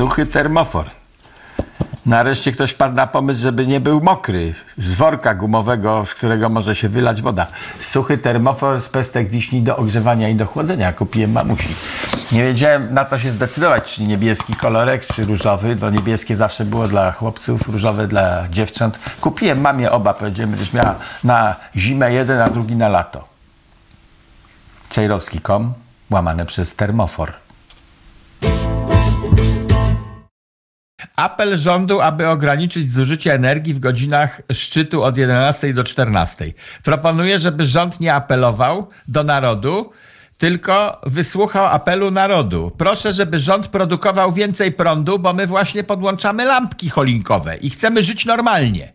Suchy termofor. Nareszcie ktoś wpadł na pomysł, żeby nie był mokry. Z worka gumowego, z którego może się wylać woda. Suchy termofor z pestek wiśni do ogrzewania i do chłodzenia. Kupiłem mamusi. Nie wiedziałem na co się zdecydować, czy niebieski kolorek, czy różowy. Bo niebieskie zawsze było dla chłopców, różowe dla dziewcząt. Kupiłem mamie oba, powiedziałem, będziesz miała na zimę jeden, a drugi na lato. Cejrowski.com, łamane przez termofor. Apel rządu, aby ograniczyć zużycie energii w godzinach szczytu od 11 do 14. Proponuję, żeby rząd nie apelował do narodu, tylko wysłuchał apelu narodu. Proszę, żeby rząd produkował więcej prądu, bo my właśnie podłączamy lampki cholinkowe i chcemy żyć normalnie.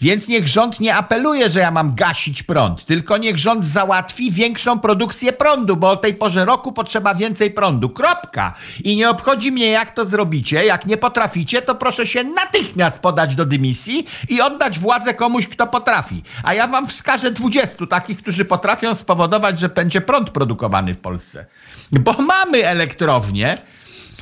Więc niech rząd nie apeluje, że ja mam gasić prąd, tylko niech rząd załatwi większą produkcję prądu, bo o tej porze roku potrzeba więcej prądu. Kropka. I nie obchodzi mnie, jak to zrobicie. Jak nie potraficie, to proszę się natychmiast podać do dymisji i oddać władzę komuś, kto potrafi. A ja wam wskażę 20 takich, którzy potrafią spowodować, że będzie prąd produkowany w Polsce. Bo mamy elektrownie,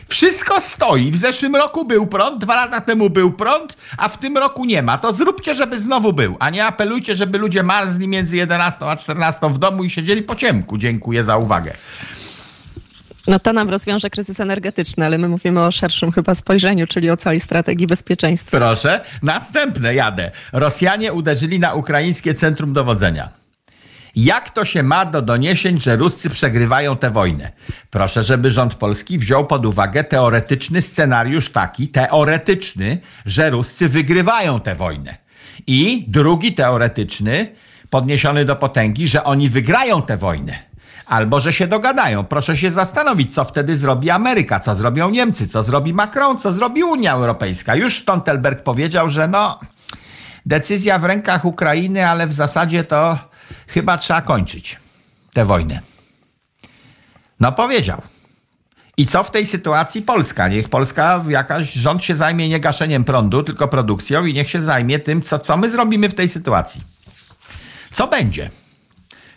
wszystko stoi. W zeszłym roku był prąd, dwa lata temu był prąd, a w tym roku nie ma. To zróbcie, żeby znowu był, a nie apelujcie, żeby ludzie marzli między 11 a 14 w domu i siedzieli po ciemku. Dziękuję za uwagę. No to nam rozwiąże kryzys energetyczny, ale my mówimy o szerszym chyba spojrzeniu, czyli o całej strategii bezpieczeństwa. Proszę. Następne jadę. Rosjanie uderzyli na ukraińskie centrum dowodzenia. Jak to się ma do doniesień, że Ruscy przegrywają tę wojnę? Proszę, żeby rząd polski wziął pod uwagę teoretyczny scenariusz taki, teoretyczny, że Ruscy wygrywają tę wojnę. I drugi teoretyczny, podniesiony do potęgi, że oni wygrają tę wojnę. Albo że się dogadają. Proszę się zastanowić, co wtedy zrobi Ameryka, co zrobią Niemcy, co zrobi Macron, co zrobi Unia Europejska. Już Stoltenberg powiedział, że no, decyzja w rękach Ukrainy, ale w zasadzie to chyba trzeba kończyć tę wojnę. No powiedział. I co w tej sytuacji Polska? Niech Polska, jakaś rząd się zajmie nie gaszeniem prądu, tylko produkcją i niech się zajmie tym, co, co my zrobimy w tej sytuacji. Co będzie?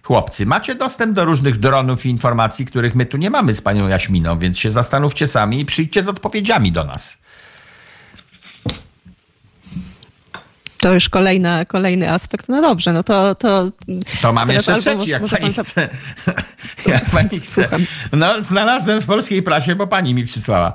Chłopcy, macie dostęp do różnych dronów i informacji, których my tu nie mamy z panią Jaśminą, więc się zastanówcie sami i przyjdźcie z odpowiedziami do nas. To już kolejna, kolejny aspekt. No dobrze, no to... To, to mam jeszcze trzeci, jak pani pan... chce. jak pani chce. No, znalazłem w polskiej prasie, bo pani mi przysłała.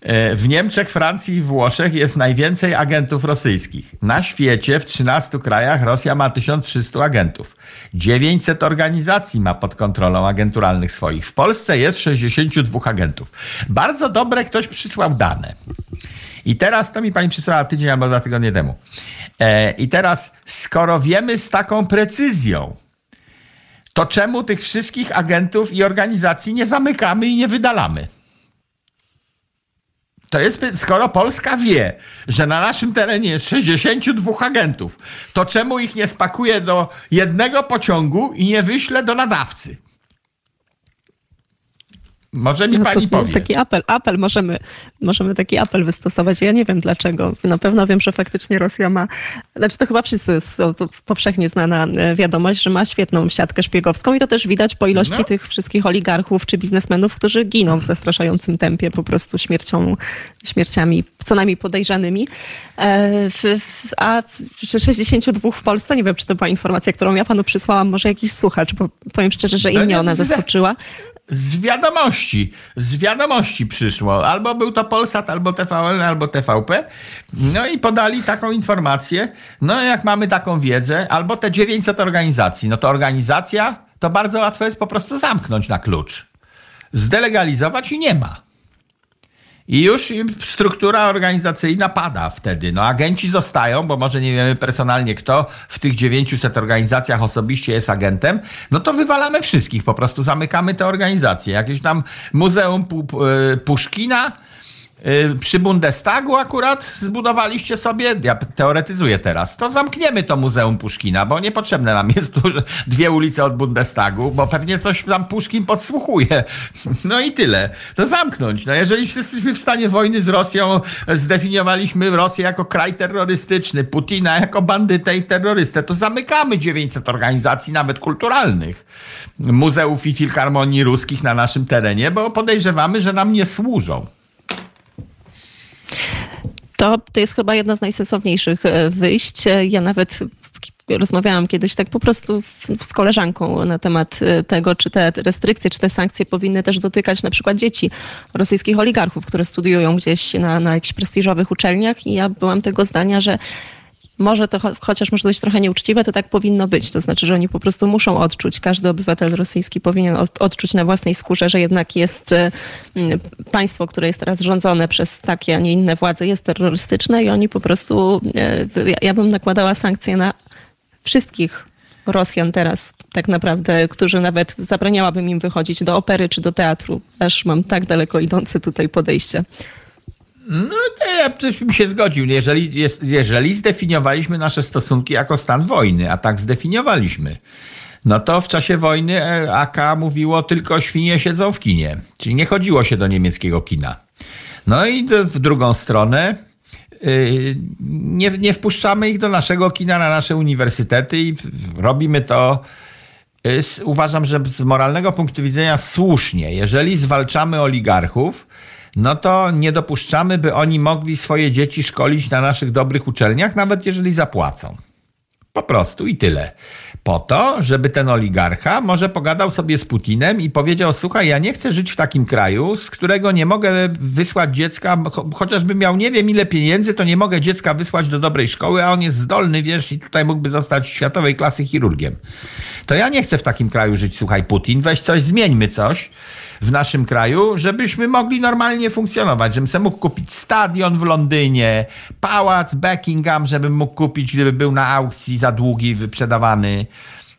E, w Niemczech, Francji i Włoszech jest najwięcej agentów rosyjskich. Na świecie, w 13 krajach, Rosja ma 1300 agentów. 900 organizacji ma pod kontrolą agenturalnych swoich. W Polsce jest 62 agentów. Bardzo dobre ktoś przysłał dane. I teraz to mi pani przysłała tydzień albo dwa tygodnie temu. E, I teraz, skoro wiemy z taką precyzją, to czemu tych wszystkich agentów i organizacji nie zamykamy i nie wydalamy? To jest, skoro Polska wie, że na naszym terenie jest 62 agentów, to czemu ich nie spakuje do jednego pociągu i nie wyśle do nadawcy? Może mi no pani powie. Taki apel, apel możemy, możemy taki apel wystosować. Ja nie wiem dlaczego. Na pewno wiem, że faktycznie Rosja ma, znaczy to chyba wszyscy jest powszechnie znana e, wiadomość, że ma świetną siatkę szpiegowską i to też widać po ilości no. tych wszystkich oligarchów czy biznesmenów, którzy giną w zastraszającym tempie po prostu śmiercią, śmierciami co najmniej podejrzanymi. E, a 62 w Polsce, nie wiem, czy to była informacja, którą ja panu przysłałam, może jakiś słuchacz, bo powiem szczerze, że i mnie ona zaskoczyła z wiadomości, z wiadomości przyszło. Albo był to Polsat, albo TVN, albo TVP. No i podali taką informację. No jak mamy taką wiedzę, albo te 900 organizacji, no to organizacja to bardzo łatwo jest po prostu zamknąć na klucz. Zdelegalizować i nie ma. I już struktura organizacyjna pada wtedy. No, agenci zostają, bo może nie wiemy personalnie kto w tych 900 organizacjach osobiście jest agentem. No to wywalamy wszystkich, po prostu zamykamy te organizacje. Jakieś tam Muzeum Puszkina Y, przy Bundestagu akurat zbudowaliście sobie, ja teoretyzuję teraz, to zamkniemy to Muzeum Puszkina, bo niepotrzebne nam jest dwie ulice od Bundestagu, bo pewnie coś tam Puszkin podsłuchuje. No i tyle. To zamknąć. No jeżeli jesteśmy w stanie wojny z Rosją, zdefiniowaliśmy Rosję jako kraj terrorystyczny, Putina jako bandytę i terrorystę, to zamykamy 900 organizacji, nawet kulturalnych, muzeów i filharmonii ruskich na naszym terenie, bo podejrzewamy, że nam nie służą. To, to jest chyba jedno z najsensowniejszych wyjść. Ja nawet rozmawiałam kiedyś tak po prostu z koleżanką na temat tego, czy te restrykcje, czy te sankcje powinny też dotykać na przykład dzieci rosyjskich oligarchów, które studiują gdzieś na, na jakichś prestiżowych uczelniach i ja byłam tego zdania, że może to, chociaż może być trochę nieuczciwe, to tak powinno być. To znaczy, że oni po prostu muszą odczuć, każdy obywatel rosyjski powinien odczuć na własnej skórze, że jednak jest e, państwo, które jest teraz rządzone przez takie, a nie inne władze, jest terrorystyczne i oni po prostu, e, ja bym nakładała sankcje na wszystkich Rosjan teraz, tak naprawdę, którzy nawet zabraniałabym im wychodzić do opery czy do teatru, aż mam tak daleko idące tutaj podejście. No to ja bym się zgodził. Jeżeli, jeżeli zdefiniowaliśmy nasze stosunki jako stan wojny, a tak zdefiniowaliśmy, no to w czasie wojny e, AK mówiło tylko świnie siedzą w kinie. Czyli nie chodziło się do niemieckiego kina. No i w drugą stronę y, nie, nie wpuszczamy ich do naszego kina, na nasze uniwersytety i robimy to y, uważam, że z moralnego punktu widzenia słusznie. Jeżeli zwalczamy oligarchów, no to nie dopuszczamy, by oni mogli swoje dzieci szkolić na naszych dobrych uczelniach, nawet jeżeli zapłacą. Po prostu i tyle. Po to, żeby ten oligarcha może pogadał sobie z Putinem i powiedział: Słuchaj, ja nie chcę żyć w takim kraju, z którego nie mogę wysłać dziecka, chociażby miał nie wiem ile pieniędzy, to nie mogę dziecka wysłać do dobrej szkoły, a on jest zdolny, wiesz, i tutaj mógłby zostać światowej klasy chirurgiem. To ja nie chcę w takim kraju żyć, słuchaj, Putin, weź coś, zmieńmy coś w naszym kraju, żebyśmy mogli normalnie funkcjonować, żebym sobie mógł kupić stadion w Londynie, pałac Buckingham, żebym mógł kupić, gdyby był na aukcji za długi wyprzedawany.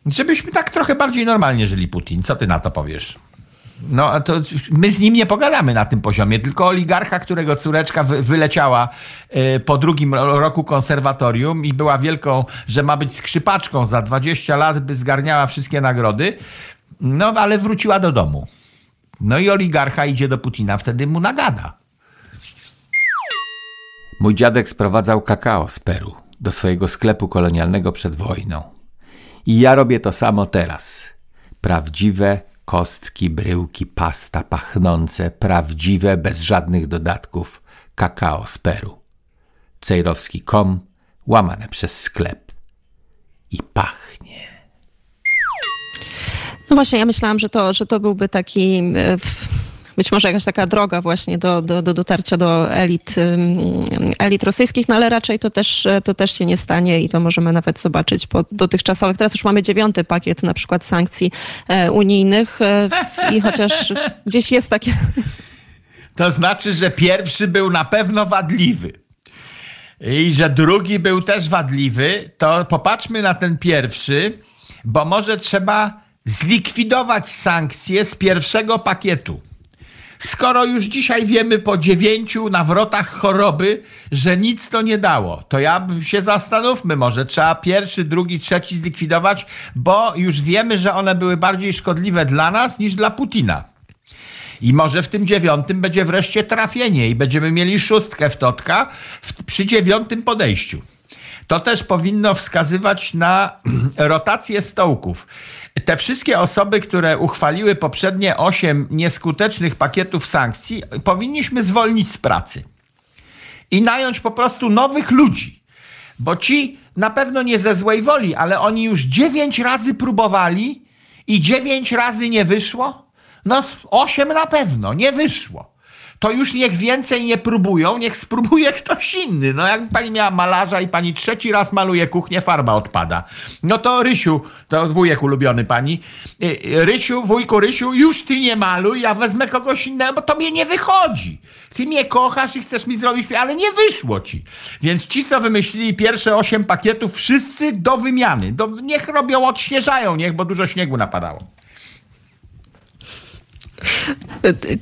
Żebyśmy tak trochę bardziej normalnie żyli, Putin. Co ty na to powiesz? No, to my z nim nie pogadamy na tym poziomie, tylko oligarcha, którego córeczka wyleciała y, po drugim roku konserwatorium i była wielką, że ma być skrzypaczką za 20 lat, by zgarniała wszystkie nagrody, no ale wróciła do domu. No i oligarcha idzie do Putina, wtedy mu nagada. Mój dziadek sprowadzał kakao z Peru do swojego sklepu kolonialnego przed wojną. I ja robię to samo teraz. Prawdziwe kostki, bryłki, pasta pachnące, prawdziwe, bez żadnych dodatków, kakao z Peru. Cejrowski.com, łamane przez sklep. I pachnie. No właśnie, ja myślałam, że to, że to byłby taki e, być może jakaś taka droga właśnie do, do, do dotarcia do elit, elit rosyjskich, no ale raczej to też, to też się nie stanie i to możemy nawet zobaczyć po dotychczasowych. Teraz już mamy dziewiąty pakiet na przykład sankcji e, unijnych e, i chociaż gdzieś jest takie... To znaczy, że pierwszy był na pewno wadliwy i że drugi był też wadliwy, to popatrzmy na ten pierwszy, bo może trzeba zlikwidować sankcje z pierwszego pakietu. Skoro już dzisiaj wiemy po dziewięciu nawrotach choroby, że nic to nie dało, to ja się zastanówmy, może trzeba pierwszy, drugi, trzeci zlikwidować, bo już wiemy, że one były bardziej szkodliwe dla nas niż dla Putina. I może w tym dziewiątym będzie wreszcie trafienie i będziemy mieli szóstkę w totka w, przy dziewiątym podejściu. To też powinno wskazywać na rotację stołków te wszystkie osoby, które uchwaliły poprzednie osiem nieskutecznych pakietów sankcji, powinniśmy zwolnić z pracy i nająć po prostu nowych ludzi. Bo ci na pewno nie ze złej woli, ale oni już dziewięć razy próbowali i dziewięć razy nie wyszło. No, osiem na pewno nie wyszło to już niech więcej nie próbują, niech spróbuje ktoś inny. No jak pani miała malarza i pani trzeci raz maluje kuchnię, farba odpada. No to Rysiu, to wujek ulubiony pani, y, y, Rysiu, wujku Rysiu, już ty nie maluj, ja wezmę kogoś innego, bo to mnie nie wychodzi. Ty mnie kochasz i chcesz mi zrobić, ale nie wyszło ci. Więc ci, co wymyślili pierwsze osiem pakietów, wszyscy do wymiany. Do, niech robią, odśnieżają, niech, bo dużo śniegu napadało.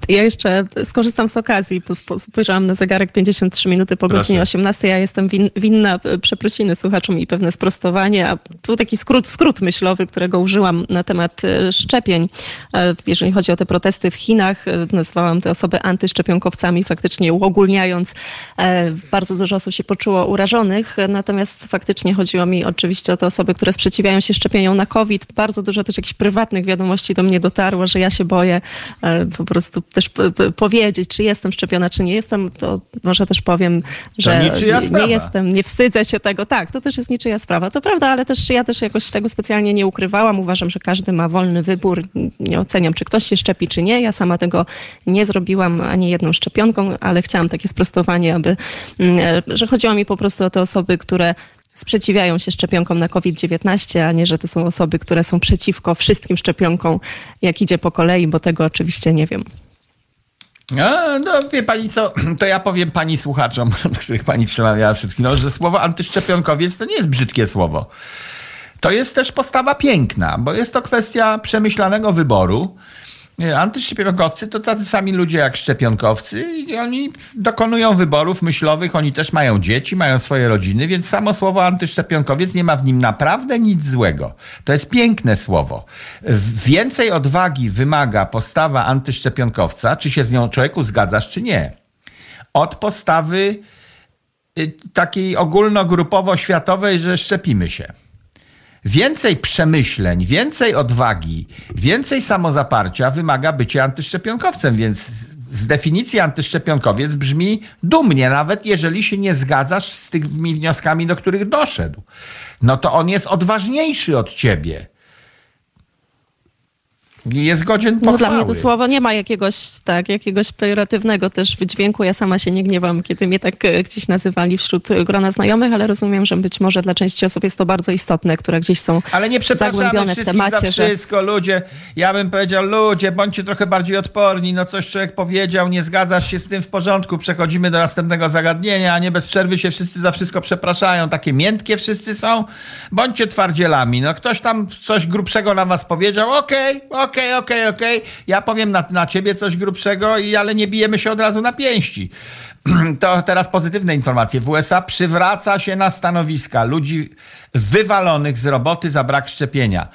Ja jeszcze skorzystam z okazji, bo spojrzałam na zegarek 53 minuty po godzinie Proszę. 18. Ja jestem win, winna przeprosiny słuchaczom i pewne sprostowanie. A był taki skrót, skrót myślowy, którego użyłam na temat e, szczepień. E, jeżeli chodzi o te protesty w Chinach, e, nazwałam te osoby antyszczepionkowcami, faktycznie uogólniając. Bardzo dużo osób się poczuło urażonych, natomiast faktycznie chodziło mi oczywiście o te osoby, które sprzeciwiają się szczepieniom na COVID. Bardzo dużo też jakichś prywatnych wiadomości do mnie dotarło, że ja się boję po prostu też powiedzieć, czy jestem szczepiona, czy nie jestem, to może też powiem, że nie, nie jestem, nie wstydzę się tego. Tak, to też jest niczyja sprawa. To prawda, ale też ja też jakoś tego specjalnie nie ukrywałam. Uważam, że każdy ma wolny wybór. Nie oceniam, czy ktoś się szczepi, czy nie. Ja sama tego nie zrobiłam ani jedną szczepionką, ale chciałam takie sprostowanie, aby, mm, że chodziło mi po prostu o te osoby, które sprzeciwiają się szczepionkom na COVID-19, a nie, że to są osoby, które są przeciwko wszystkim szczepionkom, jak idzie po kolei, bo tego oczywiście nie wiem. A, no wie pani co, to ja powiem pani słuchaczom, których pani przemawiała chwilą, że słowo antyszczepionkowiec to nie jest brzydkie słowo. To jest też postawa piękna, bo jest to kwestia przemyślanego wyboru. Antyszczepionkowcy to tacy sami ludzie jak szczepionkowcy i oni dokonują wyborów myślowych, oni też mają dzieci, mają swoje rodziny, więc samo słowo antyszczepionkowiec nie ma w nim naprawdę nic złego. To jest piękne słowo. Więcej odwagi wymaga postawa antyszczepionkowca, czy się z nią człowieku zgadzasz, czy nie. Od postawy y, takiej ogólnogrupowo-światowej, że szczepimy się więcej przemyśleń, więcej odwagi, więcej samozaparcia wymaga bycie antyszczepionkowcem, więc z definicji antyszczepionkowiec brzmi dumnie, nawet jeżeli się nie zgadzasz z tymi wnioskami, do których doszedł. No to on jest odważniejszy od ciebie jest godzien pochwały. No dla mnie to słowo nie ma jakiegoś, tak, jakiegoś pejoratywnego też wydźwięku. Ja sama się nie gniewam, kiedy mnie tak e, gdzieś nazywali wśród grona znajomych, ale rozumiem, że być może dla części osób jest to bardzo istotne, które gdzieś są Ale nie przepraszamy w temacie, za wszystko, że... ludzie. Ja bym powiedział, ludzie, bądźcie trochę bardziej odporni. No coś człowiek powiedział, nie zgadzasz się z tym w porządku, przechodzimy do następnego zagadnienia, a nie bez przerwy się wszyscy za wszystko przepraszają. Takie miętkie wszyscy są. Bądźcie twardzielami. No ktoś tam coś grubszego na was powiedział, okej, okay, okej, okay okej, okej, okej, ja powiem na, na ciebie coś grubszego, i, ale nie bijemy się od razu na pięści. To teraz pozytywne informacje. W USA przywraca się na stanowiska ludzi wywalonych z roboty za brak szczepienia.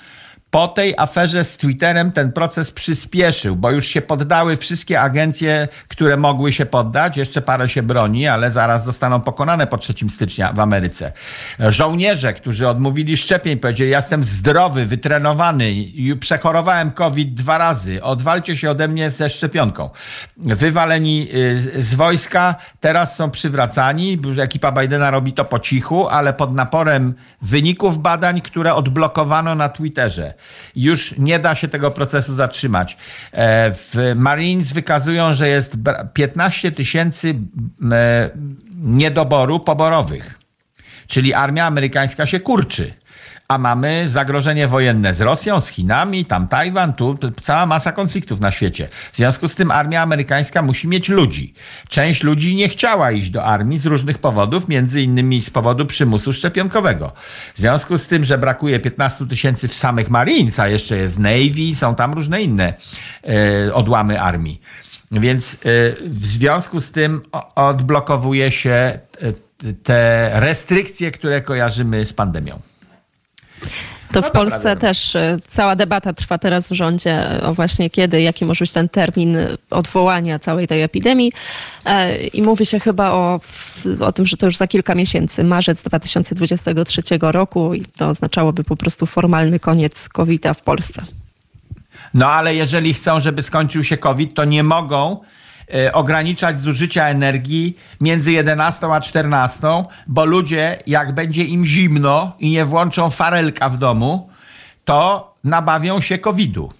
Po tej aferze z Twitterem ten proces przyspieszył, bo już się poddały wszystkie agencje, które mogły się poddać. Jeszcze parę się broni, ale zaraz zostaną pokonane po 3 stycznia w Ameryce. Żołnierze, którzy odmówili szczepień, powiedzieli: Ja jestem zdrowy, wytrenowany, przechorowałem COVID dwa razy, odwalcie się ode mnie ze szczepionką. Wywaleni y, z wojska, teraz są przywracani. Ekipa Bidena robi to po cichu, ale pod naporem wyników badań, które odblokowano na Twitterze. Już nie da się tego procesu zatrzymać. E, w Marines wykazują, że jest 15 tysięcy niedoboru poborowych. Czyli armia amerykańska się kurczy a mamy zagrożenie wojenne z Rosją, z Chinami, tam Tajwan, tu cała masa konfliktów na świecie. W związku z tym armia amerykańska musi mieć ludzi. Część ludzi nie chciała iść do armii z różnych powodów, między innymi z powodu przymusu szczepionkowego. W związku z tym, że brakuje 15 tysięcy samych Marines, a jeszcze jest Navy, są tam różne inne e, odłamy armii. Więc e, w związku z tym odblokowuje się e, te restrykcje, które kojarzymy z pandemią. To no w Polsce też e, cała debata trwa teraz w rządzie o właśnie kiedy, jaki może być ten termin odwołania całej tej epidemii. E, I mówi się chyba o, o tym, że to już za kilka miesięcy, marzec 2023 roku i to oznaczałoby po prostu formalny koniec COVID-a w Polsce. No ale jeżeli chcą, żeby skończył się COVID, to nie mogą ograniczać zużycia energii między 11 a 14, bo ludzie, jak będzie im zimno i nie włączą farelka w domu, to nabawią się COVID-u.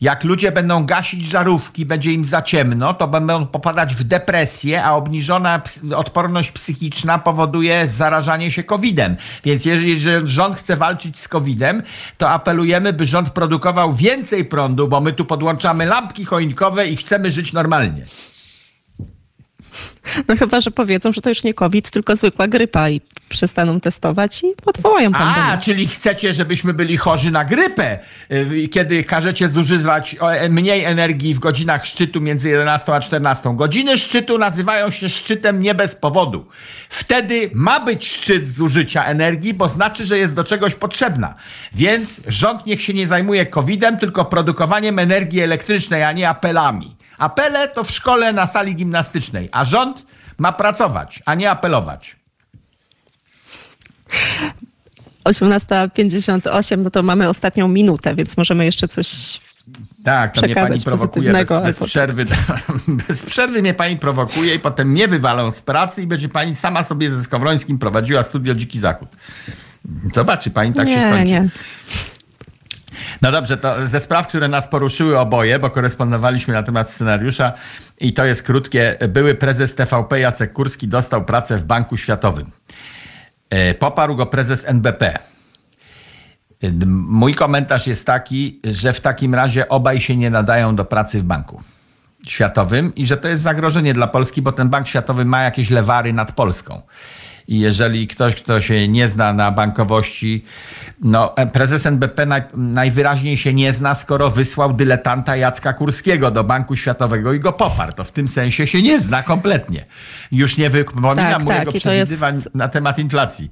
Jak ludzie będą gasić żarówki, będzie im za ciemno, to będą popadać w depresję, a obniżona odporność psychiczna powoduje zarażanie się COVID-em. Więc jeżeli rząd chce walczyć z COVID-em, to apelujemy, by rząd produkował więcej prądu, bo my tu podłączamy lampki choinkowe i chcemy żyć normalnie. No chyba, że powiedzą, że to już nie COVID, tylko zwykła grypa i przestaną testować i odwołają pandemię. A, czyli chcecie, żebyśmy byli chorzy na grypę, y, kiedy każecie zużywać e, mniej energii w godzinach szczytu między 11 a 14. Godziny szczytu nazywają się szczytem nie bez powodu. Wtedy ma być szczyt zużycia energii, bo znaczy, że jest do czegoś potrzebna. Więc rząd niech się nie zajmuje COVID-em, tylko produkowaniem energii elektrycznej, a nie apelami. Apele to w szkole na sali gimnastycznej, a rząd ma pracować, a nie apelować. 18.58, no to mamy ostatnią minutę, więc możemy jeszcze coś Tak, to mnie pani prowokuje bez, bez przerwy. Bez przerwy mnie pani prowokuje i potem mnie wywalą z pracy i będzie pani sama sobie ze Skowrońskim prowadziła studio Dziki Zachód. Zobaczy pani, tak się nie, skończy. nie. No dobrze, to ze spraw, które nas poruszyły oboje, bo korespondowaliśmy na temat scenariusza i to jest krótkie. Były prezes TVP Jacek Kurski dostał pracę w Banku Światowym. E, Poparł go prezes NBP. E, Mój komentarz jest taki, że w takim razie obaj się nie nadają do pracy w banku światowym i że to jest zagrożenie dla Polski, bo ten bank światowy ma jakieś lewary nad Polską. I jeżeli ktoś, kto się nie zna na bankowości, no e, prezes NBP naj, najwyraźniej się nie zna, skoro wysłał dyletanta Jacka Kurskiego do Banku Światowego i go poparł. To w tym sensie się nie zna kompletnie. Już nie wypominam Tak, mojego tak, to jest- przewidywań na temat inflacji.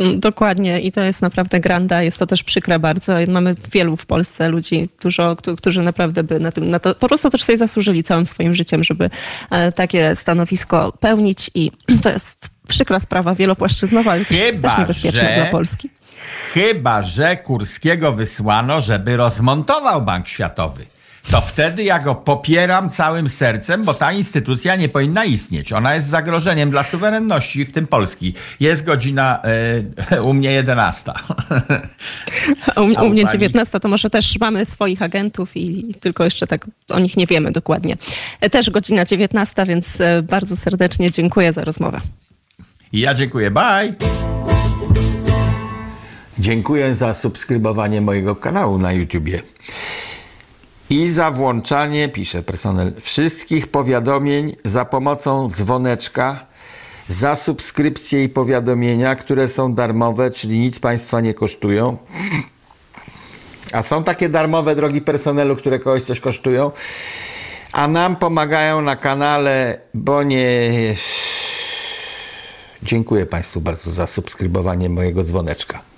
Mm, Dokładnie i to jest naprawdę granda, jest to też przykre bardzo. Mamy wielu w Polsce ludzi, dużo, któ- którzy naprawdę by na tym, na to po prostu też sobie zasłużyli całym swoim życiem, żeby e, takie stanowisko pełnić i to jest przykra sprawa wielopłaszczyznowa, ale Chyba, też niebezpieczna że- dla Polski. Chyba, że Kurskiego wysłano, żeby rozmontował Bank Światowy. To wtedy ja go popieram całym sercem, bo ta instytucja nie powinna istnieć. Ona jest zagrożeniem dla suwerenności, w tym Polski. Jest godzina e, u mnie 11. A u, u u mnie pani? 19 to może też mamy swoich agentów i tylko jeszcze tak o nich nie wiemy dokładnie. E, Też godzina 19, więc e, bardzo serdecznie dziękuję za rozmowę. I ja dziękuję. Bye. Dziękuję za subskrybowanie mojego kanału na YouTubie. I za włączanie, pisze personel, wszystkich powiadomień za pomocą dzwoneczka, za subskrypcje i powiadomienia, które są darmowe, czyli nic Państwa nie kosztują. A są takie darmowe, drogi personelu, które kogoś coś kosztują, a nam pomagają na kanale, bo nie. Dziękuję Państwu bardzo za subskrybowanie mojego dzwoneczka.